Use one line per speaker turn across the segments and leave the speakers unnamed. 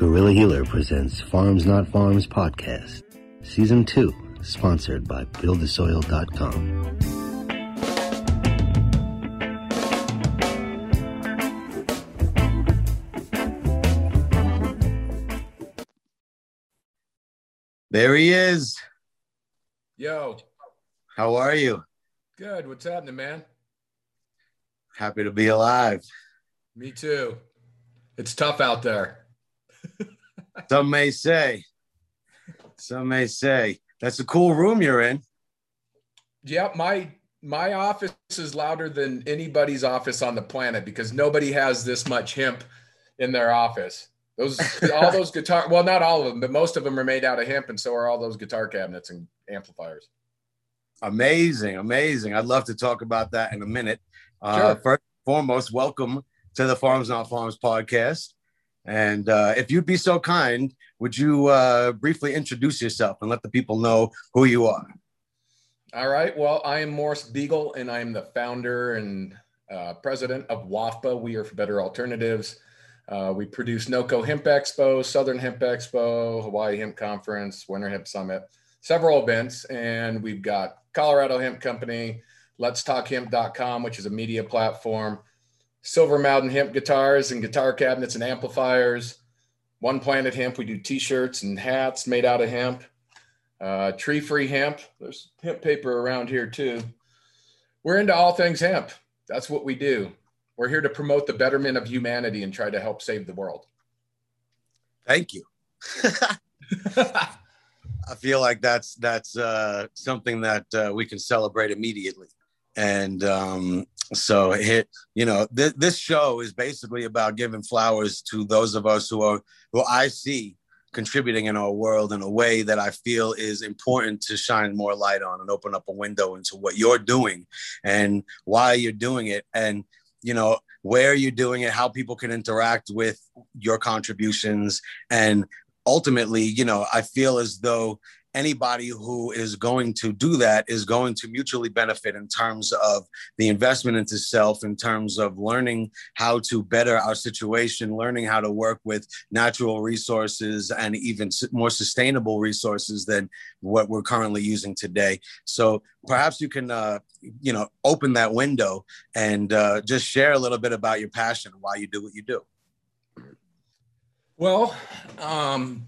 Guerrilla Healer presents Farms Not Pharms podcast, season two, sponsored by BuildTheSoil.com.
There he is.
Yo,
How are you?
good. What's happening, man?
Happy to be alive.
Me too. It's tough out there.
Some may say. Some may say. That's a cool room you're in.
Yep, my my office is louder than anybody's office on the planet because nobody has this much hemp in their office. Those all those guitar well, not all of them, but most of them are made out of hemp, and so are all those guitar cabinets and amplifiers.
Amazing, amazing. I'd love to talk about that in a minute. Uh, First and foremost, welcome to the Farms Not Pharms podcast. And uh, if you'd be so kind, would you uh, briefly introduce yourself and let the people know who you are?
All right. Well, I am Morris Beegle, and I am the founder and uh, president of WAFBA. We are for Better Alternatives. Uh, we produce NOCO Hemp Expo, Southern Hemp Expo, Hawaii Hemp Conference, Winter Hemp Summit, several events, and we've got Colorado Hemp Company, Let's Talk Hemp.com, which is a media platform, Silver Mountain Hemp guitars and guitar cabinets and amplifiers, One Planet Hemp. We do T-shirts and hats made out of hemp uh, tree free hemp. There's hemp paper around here too. We're into all things hemp. That's what we do. We're here to promote the betterment of humanity and try to help save the world.
Thank you. I feel like that's that's uh, something that uh, we can celebrate immediately. And um, so, hit you know, th- this show is basically about giving flowers to those of us who are who I see contributing in our world in a way that I feel is important to shine more light on and open up a window into what you're doing and why you're doing it and you know where you're doing it how people can interact with your contributions. And ultimately, you know, I feel as though anybody who is going to do that is going to mutually benefit in terms of the investment into self, in terms of learning how to better our situation, learning how to work with natural resources and even more sustainable resources than what we're currently using today. So perhaps you can, uh, you know, open that window and uh, just share a little bit about your passion why you do what you do.
Well, um,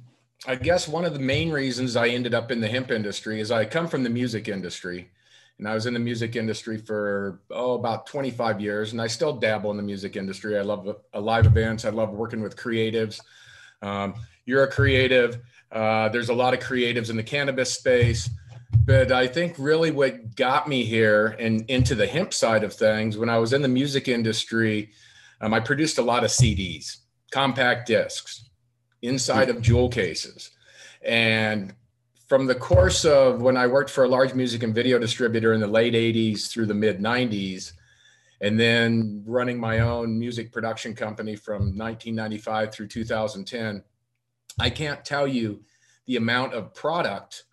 I guess one of the main reasons I ended up in the hemp industry is I come from the music industry. And I was in the music industry for, oh, about 25 years. And I still dabble in the music industry. I love uh, live events. I love working with creatives. Um, you're a creative. Uh, there's a lot of creatives in the cannabis space. But I think really what got me here and into the hemp side of things, when I was in the music industry, um, I produced a lot of CDs, compact discs inside of jewel cases. And from the course of when I worked for a large music and video distributor in the late 80s through the mid 90s, and then running my own music production company from 1995 through 2010, I can't tell you the amount of product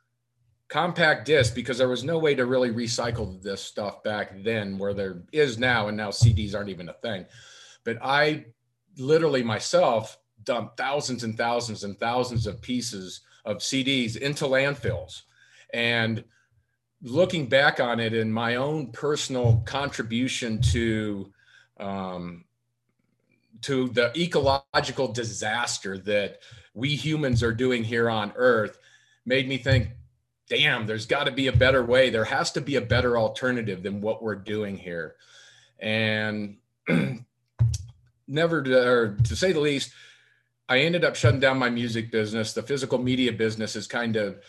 compact disc because there was no way to really recycle this stuff back then where there is now and now CDs aren't even a thing but I literally myself dumped thousands and thousands and thousands of pieces of CDs into landfills. And looking back on it in my own personal contribution to um, to the ecological disaster that we humans are doing here on earth made me think damn there's got to be a better way. There has to be a better alternative than what we're doing here. And never to, or to say the least i ended up shutting down my music business the physical media business has kind of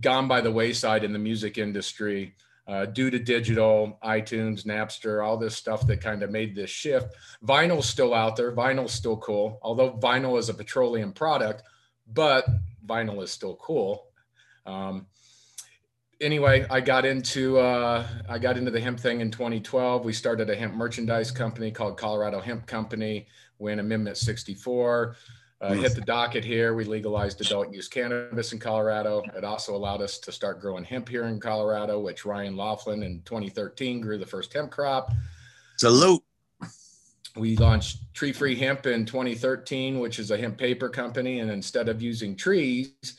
gone by the wayside in the music industry uh, due to digital, iTunes, Napster, all this stuff that kind of made this shift. Vinyl's still out there. Vinyl's still cool, although vinyl is a petroleum product, but vinyl is still cool. Um, anyway, I got into uh, I got into the hemp thing in 2012. We started a hemp merchandise company called Colorado Hemp Company. When Amendment 64 uh, hit the docket here, we legalized adult use cannabis in Colorado. It also allowed us to start growing hemp here in Colorado, which Ryan Loflin in 2013 grew the first hemp crop.
Salute.
we launched Tree Free Hemp in 2013, which is a hemp paper company. And instead of using trees,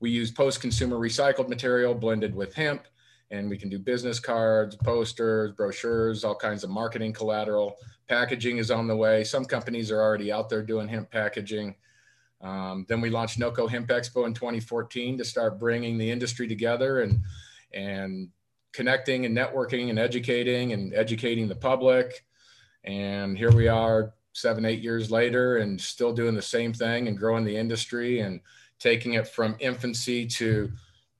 we use post consumer recycled material blended with hemp. And we can do business cards, posters, brochures, all kinds of marketing collateral. Packaging is on the way. Some companies are already out there doing hemp packaging. Um, then we launched NOCO Hemp Expo in 2014 to start bringing the industry together and and connecting and networking and educating and educating the public. And here we are, seven, eight years later, and still doing the same thing and growing the industry and taking it from infancy to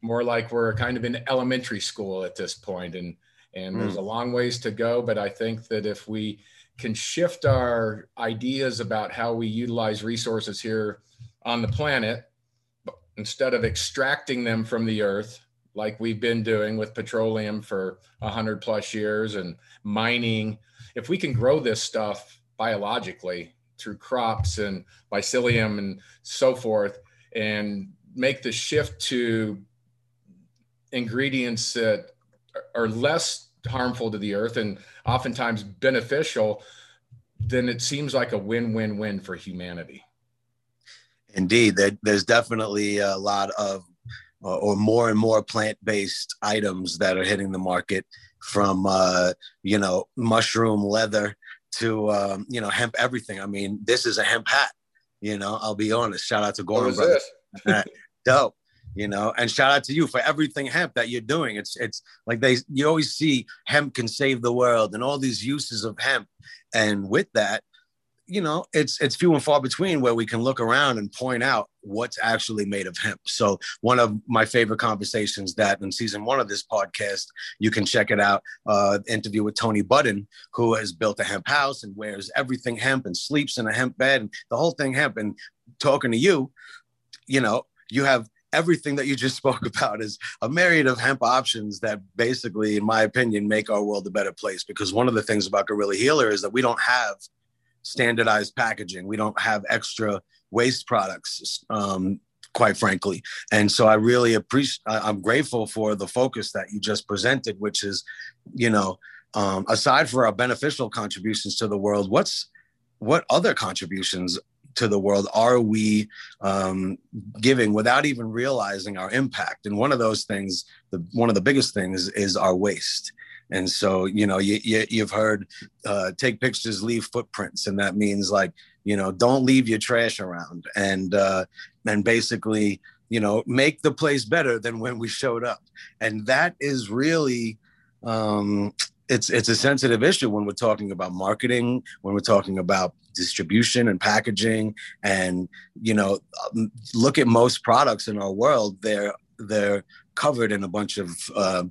more like we're kind of in elementary school at this point. And and mm. there's a long ways to go, but I think that if we can shift our ideas about how we utilize resources here on the planet instead of extracting them from the earth like we've been doing with petroleum for 100 plus years and mining if we can grow this stuff biologically through crops and mycelium and so forth and make the shift to ingredients that are less harmful to the earth and oftentimes beneficial then it seems like a win-win-win for humanity
Indeed, there, there's definitely a lot of, uh, or more and more plant-based items that are hitting the market, from uh, you know mushroom leather to um, you know hemp everything. I mean, this is a hemp hat. You know, I'll be honest. Shout out to Gordon Brothers. Dope. You know, and shout out to you for everything hemp that you're doing. It's it's like they you always see hemp can save the world and all these uses of hemp, and with that, you know, it's it's few and far between where we can look around and point out what's actually made of hemp. So one of my favorite conversations that in season one of this podcast, you can check it out. Uh, interview with Tony Budden, who has built a hemp house and wears everything hemp and sleeps in a hemp bed and the whole thing hemp. And talking to you, you know, you have everything that you just spoke about is a myriad of hemp options that basically, in my opinion, make our world a better place. Because one of the things about Guerrilla Healer is that we don't have standardized packaging. We don't have extra waste products, um, quite frankly. And so I really appreciate, I'm grateful for the focus that you just presented, which is, you know, um, aside for our beneficial contributions to the world, what's what other contributions to the world are we um, giving without even realizing our impact? And one of those things, the one of the biggest things, is our waste. And so, you know, you, you, have heard uh, take pictures, leave footprints. And that means like, you know, don't leave your trash around and, uh, and basically, you know, make the place better than when we showed up. And that is really, um, it's, it's a sensitive issue when we're talking about marketing, when we're talking about distribution and packaging. And, you know, um, look at most products in our world, they're, they're covered in a bunch of, uh,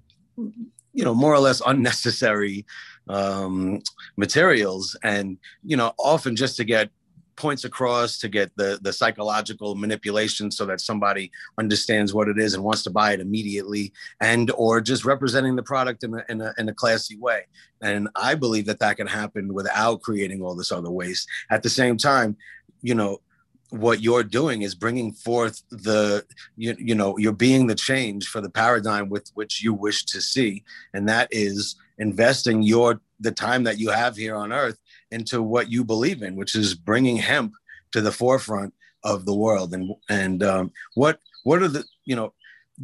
you know more or less unnecessary um, materials and you know often just to get points across to get the the psychological manipulation so that somebody understands what it is and wants to buy it immediately and or just representing the product in a, in a, in a classy way. And i believe that that can happen without creating all this other waste. At the same time you know what you're doing is bringing forth the you, you know you're being the change for the paradigm with which you wish to see. And that is investing your the time that you have here on earth into what you believe in which is bringing hemp to the forefront of the world and and um, what what are the you know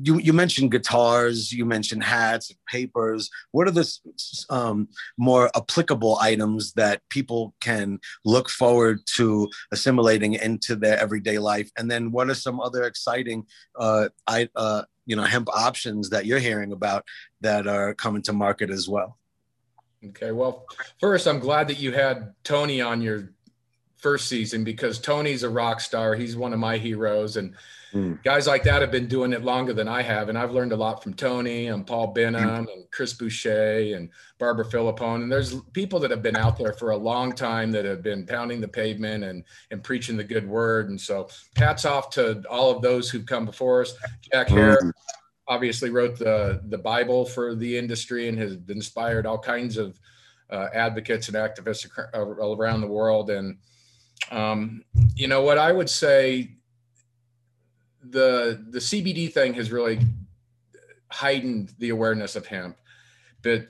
you, you mentioned guitars, you mentioned hats, and papers. What are the um, more applicable items that people can look forward to assimilating into their everyday life? And then what are some other exciting, uh, I, uh, you know, hemp options that you're hearing about that are coming to market as well?
Okay, well, first, I'm glad that you had Tony on your first season because Tony's a rock star. He's one of my heroes, and Mm. Guys like that have been doing it longer than I have, and I've learned a lot from Tony and Paul Benham mm. and Chris Boucher and Barbara Filippone. And there's people that have been out there for a long time that have been pounding the pavement and and preaching the good word. And so, hats off to all of those who've come before us. Jack Herer mm. Obviously wrote the the Bible for the industry and has inspired all kinds of uh, advocates and activists around the world. And um, you know what I would say the the CBD thing has really heightened the awareness of hemp, but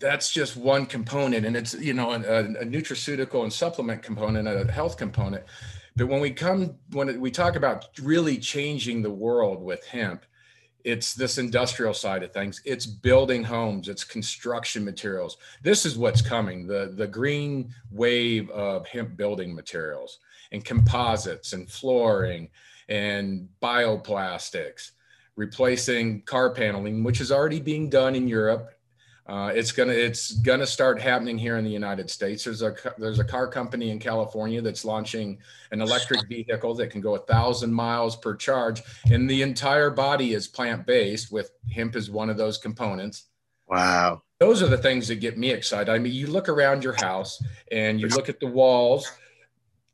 that's just one component and it's you know a, a, nutraceutical and supplement component a health component. But when we come when we talk about really changing the world with hemp it's this industrial side of things. It's building homes. It's construction materials. This is what's coming the the green wave of hemp building materials and composites and flooring and bioplastics replacing car paneling which is already being done in europe uh, it's gonna it's gonna start happening here in the United States. There's a there's a car company in California that's launching an electric vehicle that can go a thousand miles per charge, and the entire body is plant based. With hemp as one of those components.
Wow.
Those are the things that get me excited. I mean, you look around your house and you look at the walls,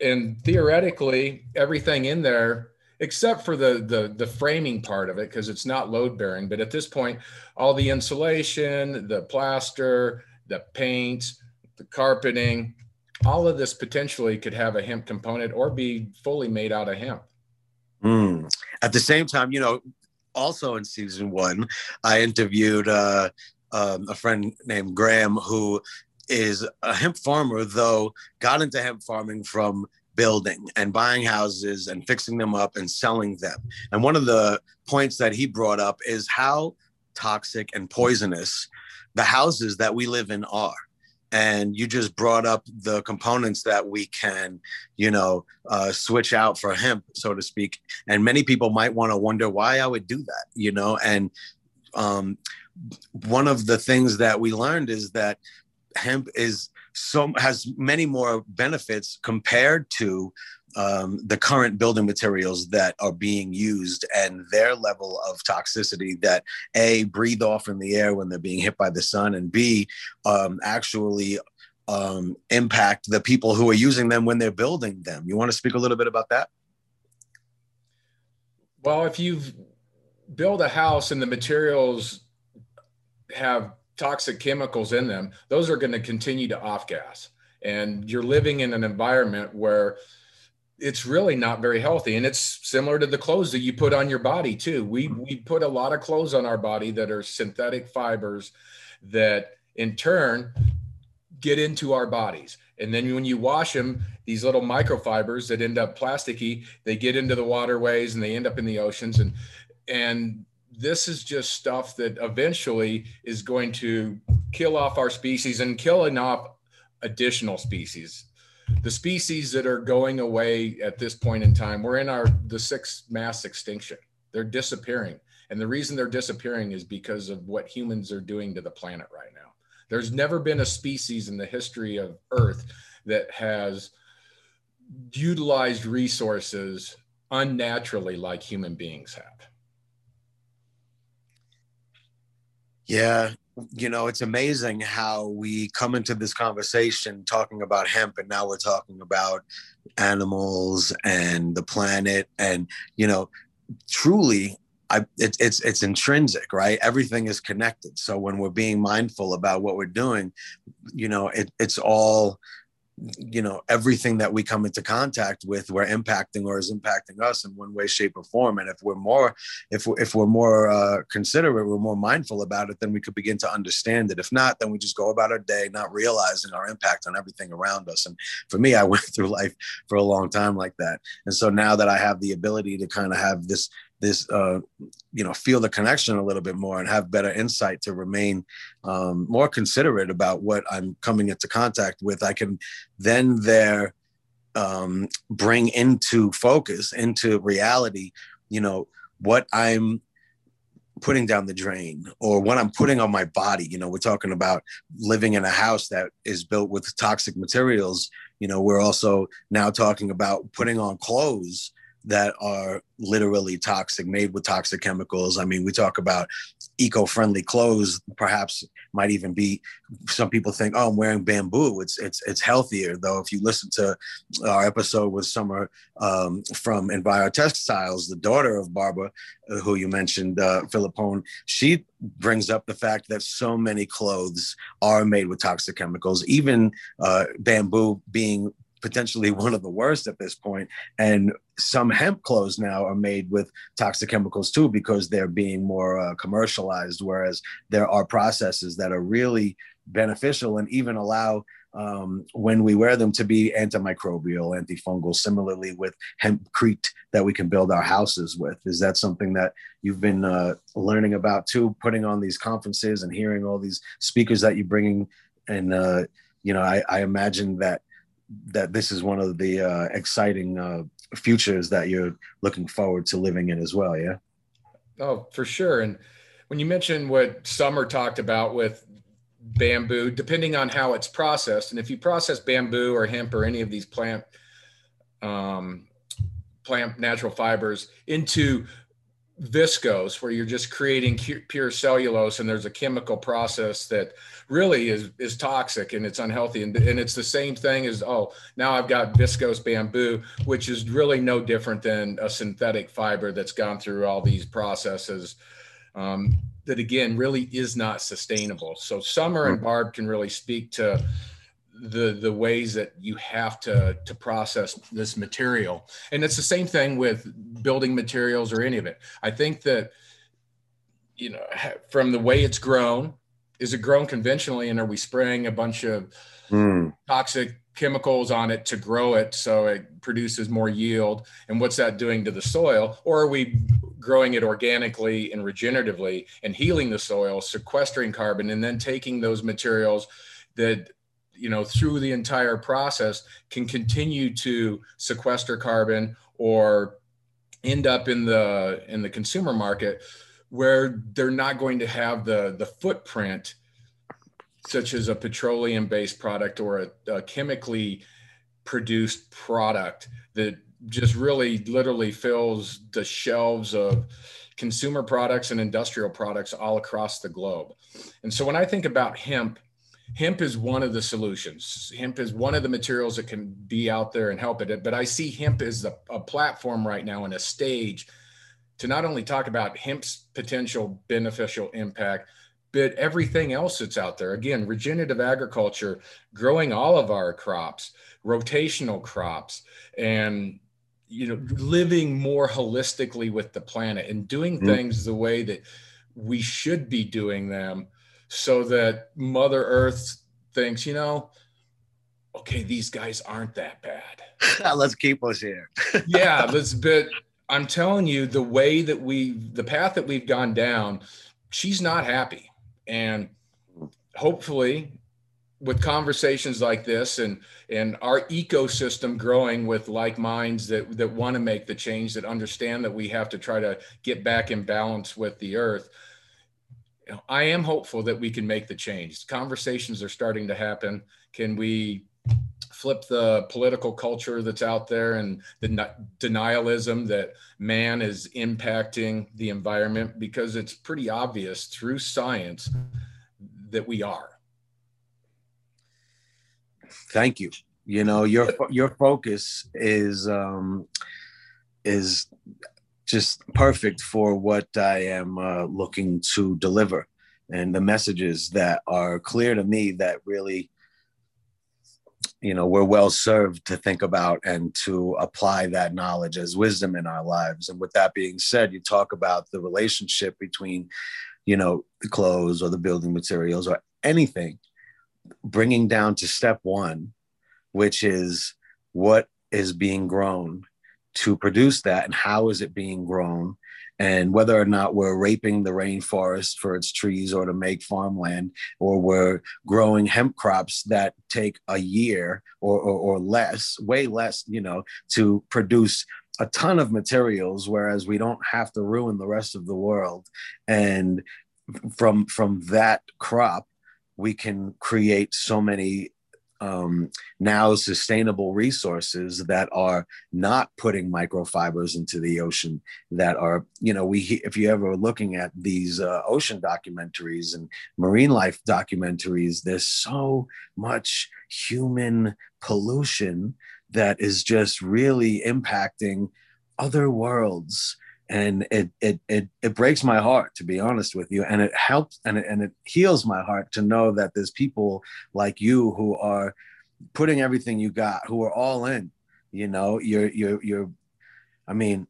and theoretically, everything in there except for the the the framing part of it because it's not load bearing but at this point all the insulation the plaster the paint the carpeting all of this potentially could have a hemp component or be fully made out of hemp
mm. at the same time you know also in season one i interviewed uh, um, a friend named graham who is a hemp farmer though got into hemp farming from building and buying houses and fixing them up and selling them. And one of the points that he brought up is how toxic and poisonous the houses that we live in are. And you just brought up the components that we can, you know, uh, switch out for hemp, so to speak. And many people might want to wonder why I would do that, you know. And um, one of the things that we learned is that hemp is so has many more benefits compared to um, the current building materials that are being used and their level of toxicity that a breathe off in the air when they're being hit by the sun and b um, actually um, impact the people who are using them when they're building them. You want to speak a little bit about that?
Well if you've build a house and the materials have toxic chemicals in them, those are going to continue to off gas. And you're living in an environment where it's really not very healthy. And it's similar to the clothes that you put on your body too. We mm-hmm. we put a lot of clothes on our body that are synthetic fibers that in turn get into our bodies. And then when you wash them, these little microfibers that end up plasticky, they get into the waterways and they end up in the oceans. And and this is just stuff that eventually is going to kill off our species and killing off additional species. The species that are going away at this point in time we're in our the sixth mass extinction. They're disappearing. And the reason they're disappearing is because of what humans are doing to the planet right now. There's never been a species in the history of earth that has utilized resources unnaturally like human beings have
Yeah, you know, it's amazing how we come into this conversation talking about hemp and now we're talking about animals and the planet and you know, truly I, it, it's it's intrinsic, right? Everything is connected. So when we're being mindful about what we're doing, you know, it, it's all you know everything that we come into contact with we're impacting or is impacting us in one way shape or form. And if we're more if we're, if we're more uh, considerate we're more mindful about it then we could begin to understand it. If not then we just go about our day not realizing our impact on everything around us. And for me i went through life for a long time like that. And so now that i have the ability to kind of have this this uh, you know feel the connection a little bit more and have better insight to remain um, more considerate about what i'm coming into contact with i can then there um, bring into focus into reality you know what i'm putting down the drain or what i'm putting on my body. You know we're talking about living in a house that is built with toxic materials. You know we're also now talking about putting on clothes that are literally toxic, made with toxic chemicals. I mean, we talk about eco-friendly clothes, perhaps might even be some people think, oh, I'm wearing bamboo. It's it's it's healthier. Though if you listen to our episode with Summer um, from Enviro Textiles, the daughter of Barbara, uh, who you mentioned, uh, Filippone, she brings up the fact that so many clothes are made with toxic chemicals, even uh, bamboo being potentially one of the worst at this point. And some hemp clothes now are made with toxic chemicals too because they're being more uh, commercialized. Whereas there are processes that are really beneficial and even allow um, when we wear them to be antimicrobial, antifungal, similarly with hempcrete that we can build our houses with. Is that something that you've been uh, learning about too, putting on these conferences and hearing all these speakers that you're bringing? And, uh, you know, I, I, imagine that that this is one of the uh, exciting uh, futures that you're looking forward to living in as well. Yeah.
Oh, for sure. And when you mentioned what Summer talked about with bamboo, depending on how it's processed. And if you process bamboo or hemp or any of these plant um, plant natural fibers into viscose, where you're just creating pure cellulose, and there's a chemical process that really is is toxic and it's unhealthy. And, and it's the same thing as oh, now I've got viscose bamboo, which is really no different than a synthetic fiber that's gone through all these processes. Um, that again really is not sustainable. So Summer and Barb can really speak to the the ways that you have to to process this material. And it's the same thing with building materials or any of it. I think that you know from the way it's grown, is it grown conventionally and are we spraying a bunch of mm. toxic chemicals on it to grow it so it produces more yield and what's that doing to the soil or are we growing it organically and regeneratively and healing the soil sequestering carbon and then taking those materials that you know through the entire process can continue to sequester carbon or end up in the in the consumer market where they're not going to have the the footprint such as a petroleum based product or a, a chemically produced product that just really literally fills the shelves of consumer products and industrial products all across the globe. And so when I think about hemp, hemp is one of the solutions. Hemp is one of the materials that can be out there and help it. But I see hemp as a, a platform right now and a stage to not only talk about hemp's potential beneficial impact, but everything else that's out there again regenerative agriculture growing all of our crops rotational crops and you know living more holistically with the planet and doing mm-hmm. things the way that we should be doing them so that mother earth thinks you know okay these guys aren't that bad.
Let's keep us here.
Yeah let's but i'm telling you the way that we the path that we've gone down she's not happy. And hopefully with conversations like this and and our ecosystem growing with like minds that that want to make the change that understand that we have to try to get back in balance with the earth i am hopeful that we can make the change conversations are starting to happen can we flip the political culture that's out there and the denialism that man is impacting the environment because it's pretty obvious through science that we are.
Thank you. You know your your focus is um, is just perfect for what I am uh, looking to deliver. And the messages that are clear to me that really you know we're well served to think about and to apply that knowledge as wisdom in our lives. And with that being said you talk about the relationship between you know the clothes or the building materials or anything bringing down to step one which is what is being grown to produce that and how is it being grown and whether or not we're raping the rainforest for its trees or to make farmland, or we're growing hemp crops that take a year or, or, or less, way less, you know, to produce a ton of materials, whereas we don't have to ruin the rest of the world. And from from that crop, we can create so many um, now sustainable resources that are not putting microfibers into the ocean that are you know we if you ever looking at these uh, ocean documentaries and marine life documentaries there's so much human pollution that is just really impacting other worlds and it, it it it breaks my heart to be honest with you and it helps and it, and it heals my heart to know that there's people like you who are putting everything you got, who are all in. You know, you're you're you're. I mean,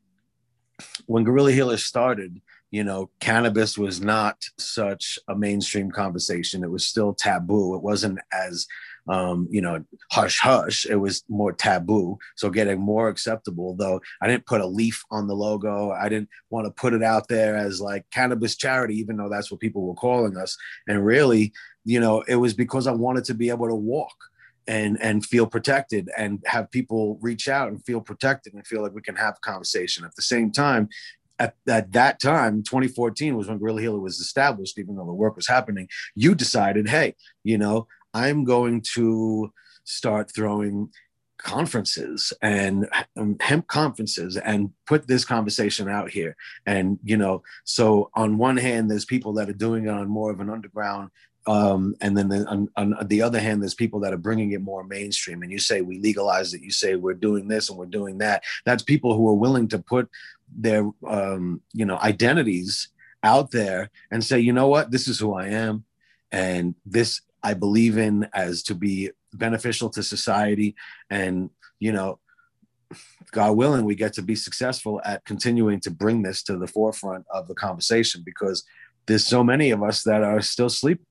when Guerrilla Healers started, you know, cannabis was not such a mainstream conversation. It was still taboo. It wasn't as um, you know, hush hush. It was more taboo. So getting more acceptable, though I didn't put a leaf on the logo. I didn't want to put it out there as like cannabis charity, even though that's what people were calling us. And really, you know, it was because I wanted to be able to walk and and feel protected and have people reach out and feel protected and feel like we can have a conversation at the same time at, at that time 2014 was when guerrilla healer was established even though the work was happening you decided hey you know I'm going to start throwing conferences and um, hemp conferences and put this conversation out here. And you know so on one hand there's people that are doing it on more of an underground um, and then the, on, on, the other hand there's people that are bringing it more mainstream. And you say we legalize it. You say we're doing this and we're doing that. That's people who are willing to put their um, you know identities out there and say you know what? This is who i am and this I believe in as to be beneficial to society. And, you know, God willing, we get to be successful at continuing to bring this to the forefront of the conversation because there's so many of us that are still sleeping.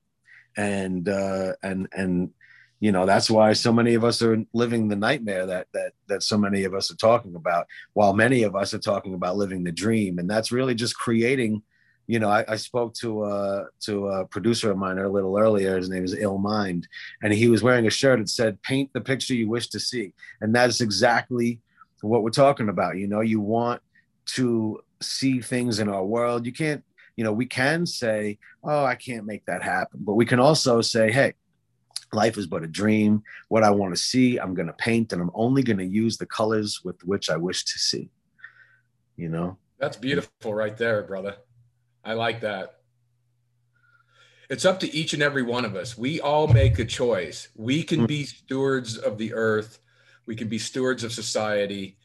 And, uh, and, and, you know that's why so many of us are living the nightmare that that that so many of us are talking about while many of us are talking about living the dream and that's really just creating you know, I, I spoke to uh, to a producer of mine a little earlier. His name is Ill Mind, and he was wearing a shirt that said "Paint the picture you wish to see," and that's exactly what we're talking about. You know, you want to see things in our world. You can't, you know, we can say, "Oh, I can't make that happen," but we can also say, "Hey." Life is but a dream. What I want to see, I'm going to paint, and I'm only going to use the colors with which I wish to see. You know,
that's beautiful, right there, brother. I like that. It's up to each and every one of us. We all make a choice. We can be stewards of the earth, we can be stewards of society,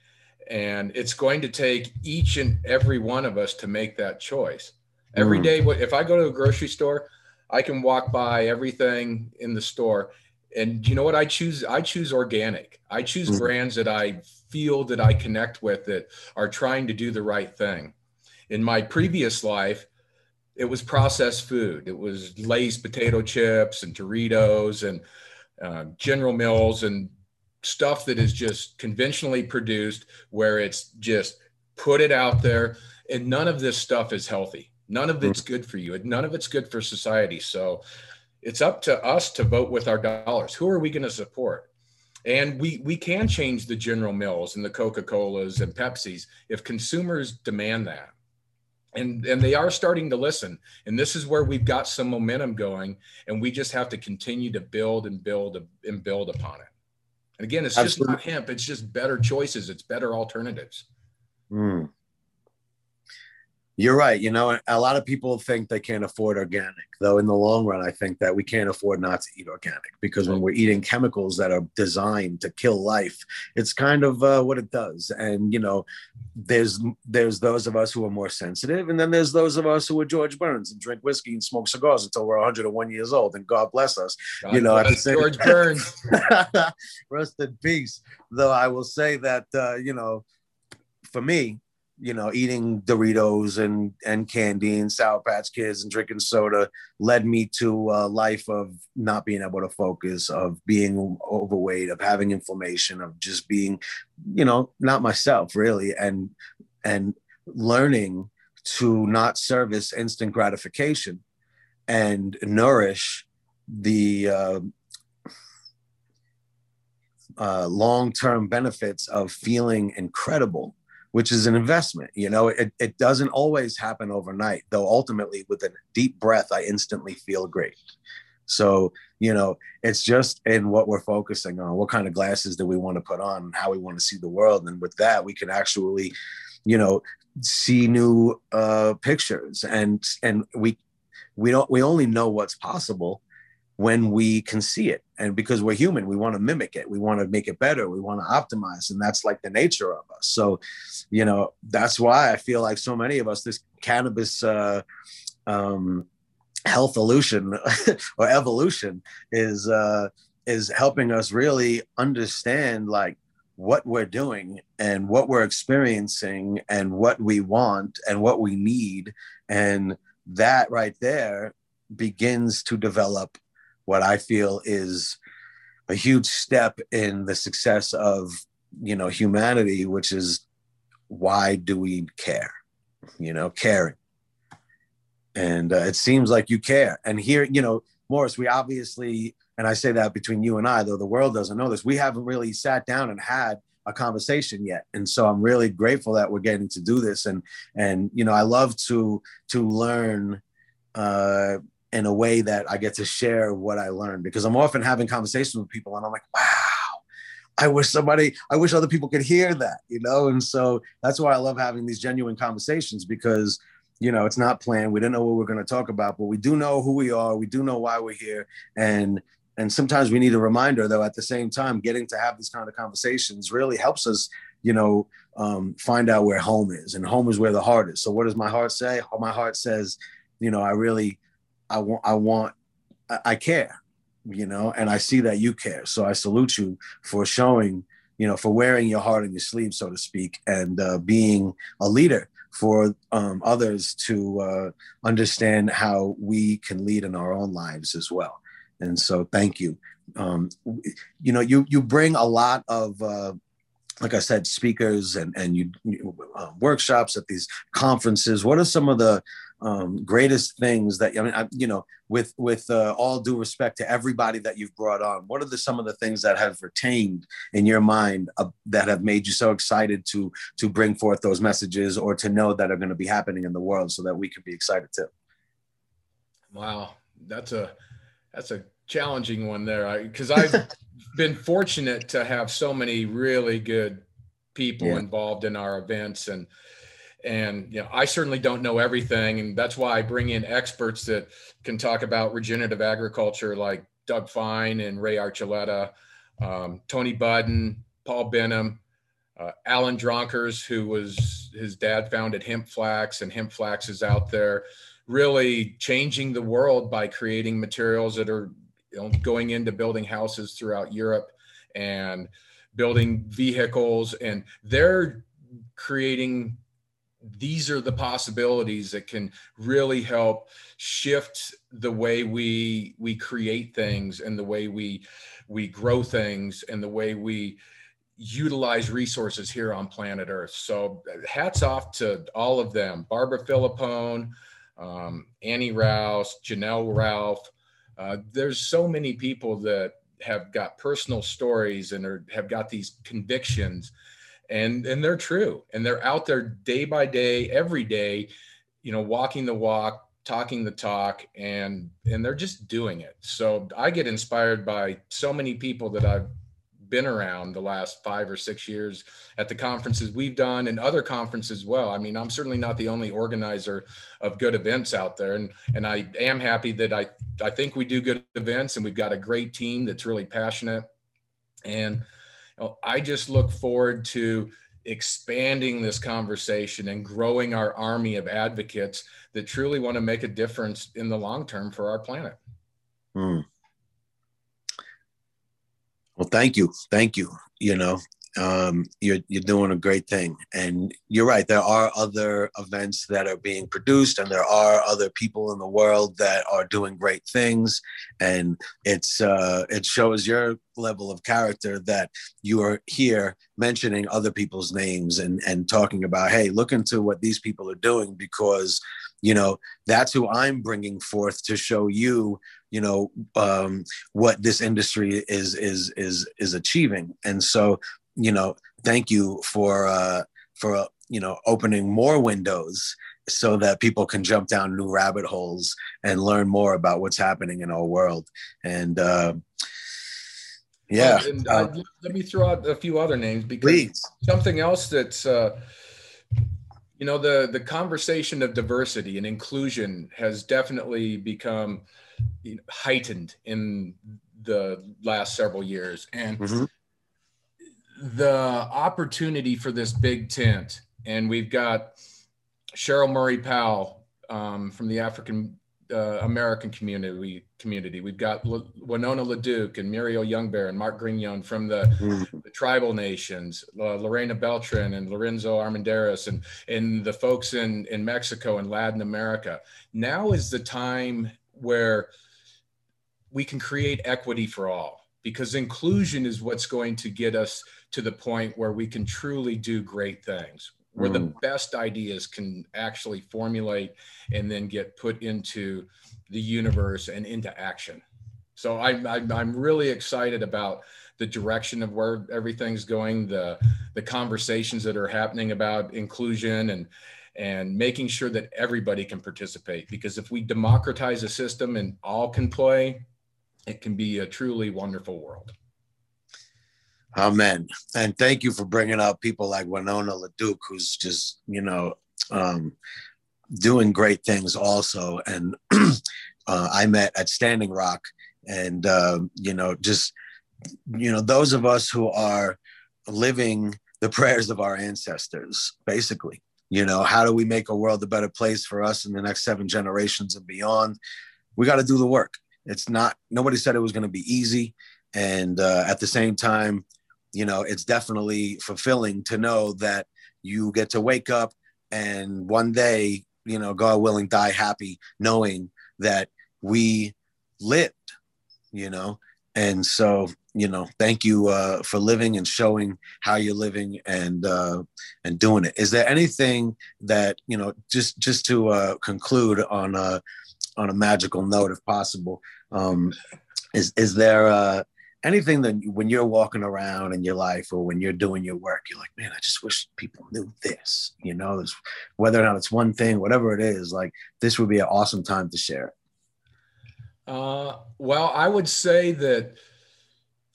and it's going to take each and every one of us to make that choice. Every day, mm. if I go to a grocery store, I can walk by everything in the store and you know what i choose i choose organic i choose mm. brands that i feel that i connect with that are trying to do the right thing in my previous life it was processed food. It was Lay's potato chips and Doritos and uh, General Mills and stuff that is just conventionally produced, where it's just put it out there, and none of this stuff is healthy. None of it's good for you. And None of it's good for society. So it's up to us to vote with our dollars. Who are we going to support? And we we can change the General Mills and the Coca Colas and Pepsis if consumers demand that and and they are starting to listen and this is where we've got some momentum going and we just have to continue to build and build and build upon it and again it's Absolutely. just not hemp it's just better choices it's better alternatives mm.
You're right. You know, a lot of people think they can't afford organic, though. In the long run, I think that we can't afford not to eat organic because when we're eating chemicals that are designed to kill life, it's kind of uh, what it does. And you know, there's there's those of us who are more sensitive, and then there's those of us who are George Burns and drink whiskey and smoke cigars until we're 101 years old. And God bless us. God you know,
bless George Burns.
Rest in peace. Though I will say that uh, you know, for me, you know, eating Doritos and and candy and Sour Patch Kids and drinking soda led me to a life of not being able to focus, of being overweight, of having inflammation, of just being, you know, not myself really, and and learning to not service instant gratification and nourish the uh, uh, long-term benefits of feeling incredible which is an investment. You know, it, it doesn't always happen overnight, though ultimately with a deep breath, I instantly feel great. So, you know, it's just in what we're focusing on. What kind of glasses do we want to put on how we want to see the world? And with that, we can actually, you know, see new uh, pictures and and we we don't we only know what's possible when we can see it. And because we're human we want to mimic it. We want to make it better. We want to optimize and that's like the nature of us. So you know that's why i feel like so many of us this cannabis uh um health evolution or evolution is uh is helping us really understand like what we're doing and what we're experiencing and what we want and what we need. And that right there begins to develop what i feel is a huge step in the success of you know humanity which is why do we care? You know caring. And uh, it seems like you care. And here you know morris we obviously and i say that between you and i though the world doesn't know this we haven't really sat down and had a conversation yet. And so i'm really grateful that we're getting to do this. And and you know i love to to learn uh in a way that i get to share what i learned because i'm often having conversations with people and i'm like wow I wish somebody, I wish other people could hear that, you know? And so that's why I love having these genuine conversations because, you know, it's not planned. We don't know what we're going to talk about, but we do know who we are. We do know why we're here. And, and sometimes we need a reminder though, at the same time, getting to have these kind of conversations really helps us, you know, um, find out where home is and home is where the heart is. So what does my heart say? My heart says, you know, I really, I want, I want, I care you know, and I see that you care. So I salute you for showing, you know, for wearing your heart on your sleeve, so to speak, and uh, being a leader for um, others to uh, understand how we can lead in our own lives as well. And so, thank you. Um, you know, you you bring a lot of. Uh, like I said, speakers and and you, uh, workshops at these conferences. What are some of the um, greatest things that I mean, I, you know, with with uh, all due respect to everybody that you've brought on, what are the some of the things that have retained in your mind uh, that have made you so excited to to bring forth those messages or to know that are going to be happening in the world, so that we can be excited too?
Wow, that's a that's a challenging one there because I've been fortunate to have so many really good people yeah. involved in our events and and you know i certainly don't know everything and that's why i bring in experts that can talk about regenerative agriculture like doug fine and ray archuleta um, tony budden paul benham uh, alan dronkers who was his dad founded hemp flax and hemp flax is out there really changing the world by creating materials that are you know, going into building houses throughout europe and building vehicles and they're creating these are the possibilities that can really help shift the way we we create things and the way we we grow things and the way we utilize resources here on planet earth. So hats off to all of them. Barbara filippone um, annie rouse janelle ralph. Uh, there's so many people that have got personal stories and are, have got these convictions and and they're true and they're out there day by day every day you know walking the walk talking the talk and and they're just doing it. So i get inspired by so many people that i've been around the last five or six years at the conferences we've done and other conferences as well. I mean i'm certainly not the only organizer of good events out there and and i am happy that i i think we do good events and we've got a great team that's really passionate. And I just look forward to expanding this conversation and growing our army of advocates that truly want to make a difference in the long term for our planet.
Hmm. Well, thank you. Thank you. You know, um, you're you're doing a great thing, and you're right. There are other events that are being produced, and there are other people in the world that are doing great things, and it's uh, it shows your level of character that you are here mentioning other people's names and and talking about, hey, look into what these people are doing because you know that's who I'm bringing forth to show you you know um, what this industry is is is is achieving and so you know, thank you for uh, for uh, you know opening more windows so that people can jump down new rabbit holes and learn more about what's happening in our world. And uh, yeah, and,
uh, uh, let me throw out a few other names because please. something else that's uh, you know the the conversation of diversity and inclusion has definitely become you know, heightened in the last several years and mm-hmm the opportunity for this big tent, and we've got Cheryl Murray Powell um, from the African uh, American community. Community. We've got L- Winona LaDuke and Muriel Youngbear and Mark Grignon from the, mm. the tribal nations, uh, Lorena Beltran and Lorenzo Armendariz, and and the folks in in Mexico and Latin America. Now is the time where we can create equity for all because inclusion is what's going to get us to the point where we can truly do great things where mm. the best ideas can actually formulate and then get put into the universe and into action. So I'm, I'm, I'm really excited about the direction of where everything's going, the, the conversations that are happening about inclusion and, and making sure that everybody can participate. Because if we democratize a system and all can play, it can be a truly wonderful world.
Amen. And thank you for bringing up people like Winona LaDuke, who's just, you know, um, doing great things also. And uh, I met at Standing Rock, and, uh, you know, just, you know, those of us who are living the prayers of our ancestors, basically. You know, how do we make a world a better place for us in the next seven generations and beyond? We got to do the work. It's not, nobody said it was going to be easy. And uh, at the same time, you know, it's definitely fulfilling to know that you get to wake up and one day, you know, God willing, die happy, knowing that we lived, you know. And so, you know, thank you uh, for living and showing how you're living and uh, and doing it. Is there anything that you know, just just to uh, conclude on a on a magical note, if possible, um, is is there uh, anything that when you're walking around in your life or when you're doing your work, you're like, man, I just wish people knew this, you know, whether or not it's one thing, whatever it is, like this would be an awesome time to share it.
Uh, well, I would say that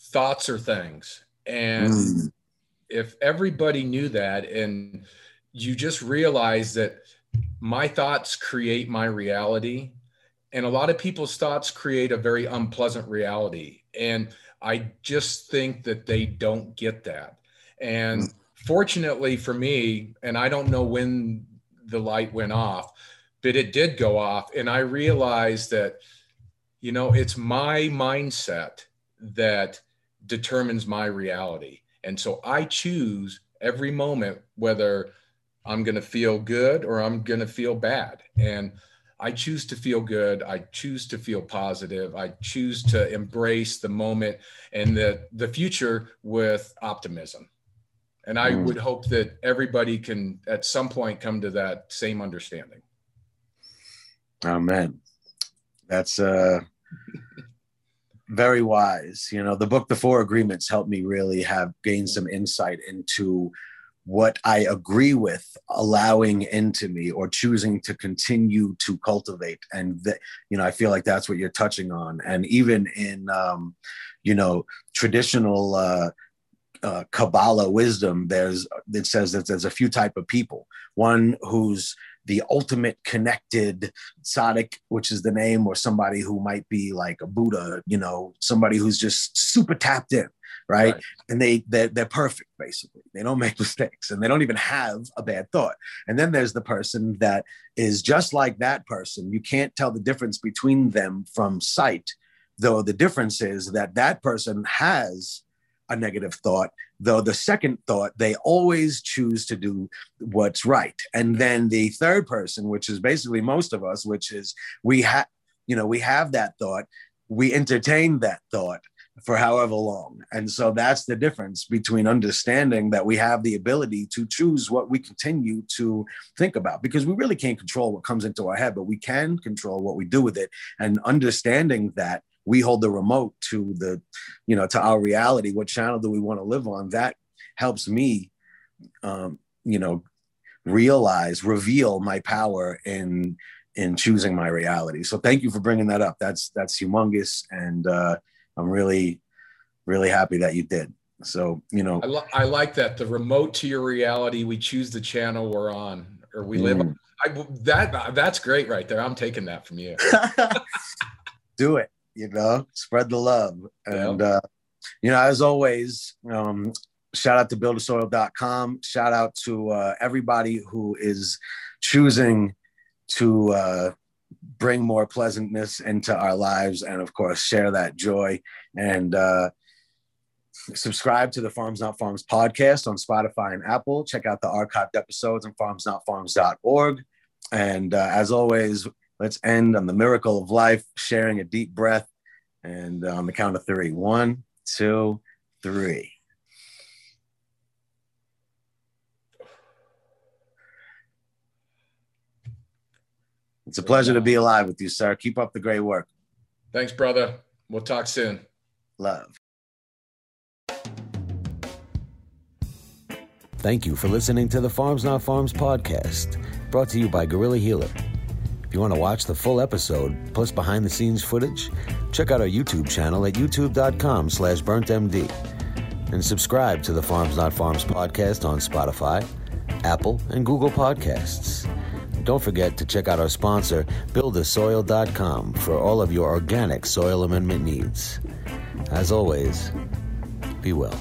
thoughts are things. And mm. if everybody knew that and you just realize that my thoughts create my reality, and a lot of people's thoughts create a very unpleasant reality. And I just think that they don't get that. And mm. fortunately for me, and I don't know when the light went off, but it did go off. And I realized that, you know, it's my mindset that determines my reality. And so I choose every moment whether I'm going to feel good or I'm going to feel bad. And I choose to feel good. I choose to feel positive. I choose to embrace the moment and the, the future with optimism. And I mm. would hope that everybody can at some point come to that same understanding.
Amen. That's uh very wise. You know, the book The Four Agreements helped me really have gained some insight into what I agree with allowing into me or choosing to continue to cultivate. And that, you know, I feel like that's what you're touching on. And even in, um, you know, traditional uh, uh, Kabbalah wisdom, there's it says that there's a few type of people. One who's the ultimate connected tzaddik, which is the name, or somebody who might be like a Buddha, you know, somebody who's just super tapped in right? right. And they they're, they're perfect basically. They don't make mistakes and they don't even have a bad thought. And then there's the person that is just like that person. You can't tell the difference between them from sight, though the difference is that that person has a negative thought though the second thought they always choose to do what's right and then the third person which is basically most of us which is we have you know we have that thought we entertain that thought for however long. And so that's the difference between understanding that we have the ability to choose what we continue to think about because we really can't control what comes into our head, but we can control what we do with it. And understanding that we hold the remote to the, you know, to our reality, what channel do we want to live on? That helps me, um, you know, realize, reveal my power in in choosing my reality. So thank you for bringing that up. That's that's humongous and uh I'm really, really happy that you did. So, you know,
I, li- I like that the remote to your reality. We choose the channel we're on or we live. Mm. I, that that's great right there. I'm taking that from you.
Do it, you know, spread the love. And, uh, you know, as always, um, shout out to buildasoil.com. Shout out to uh, everybody who is choosing to, uh, bring more pleasantness into our lives and of course share that joy. And uh, subscribe to the Farms Not Pharms podcast on spotify and apple. Check out the archived episodes on farmsnotpharms.org and uh, as always let's end on the miracle of life sharing a deep breath. And uh, on the count of three one two three It's a pleasure to be alive with you, sir. Keep up the great work.
Thanks, brother. We'll talk soon.
Love.
Thank you for listening to the Farms Not Pharms podcast, brought to you by Guerrilla Healer. If you want to watch the full episode, plus behind the scenes footage, check out our YouTube channel at youtube.com slash burntmd. And subscribe to the Farms Not Pharms podcast on Spotify, Apple, and Google Podcasts. Don't forget to check out our sponsor, buildasoil.com, for all of your organic soil amendment needs. As always, be well.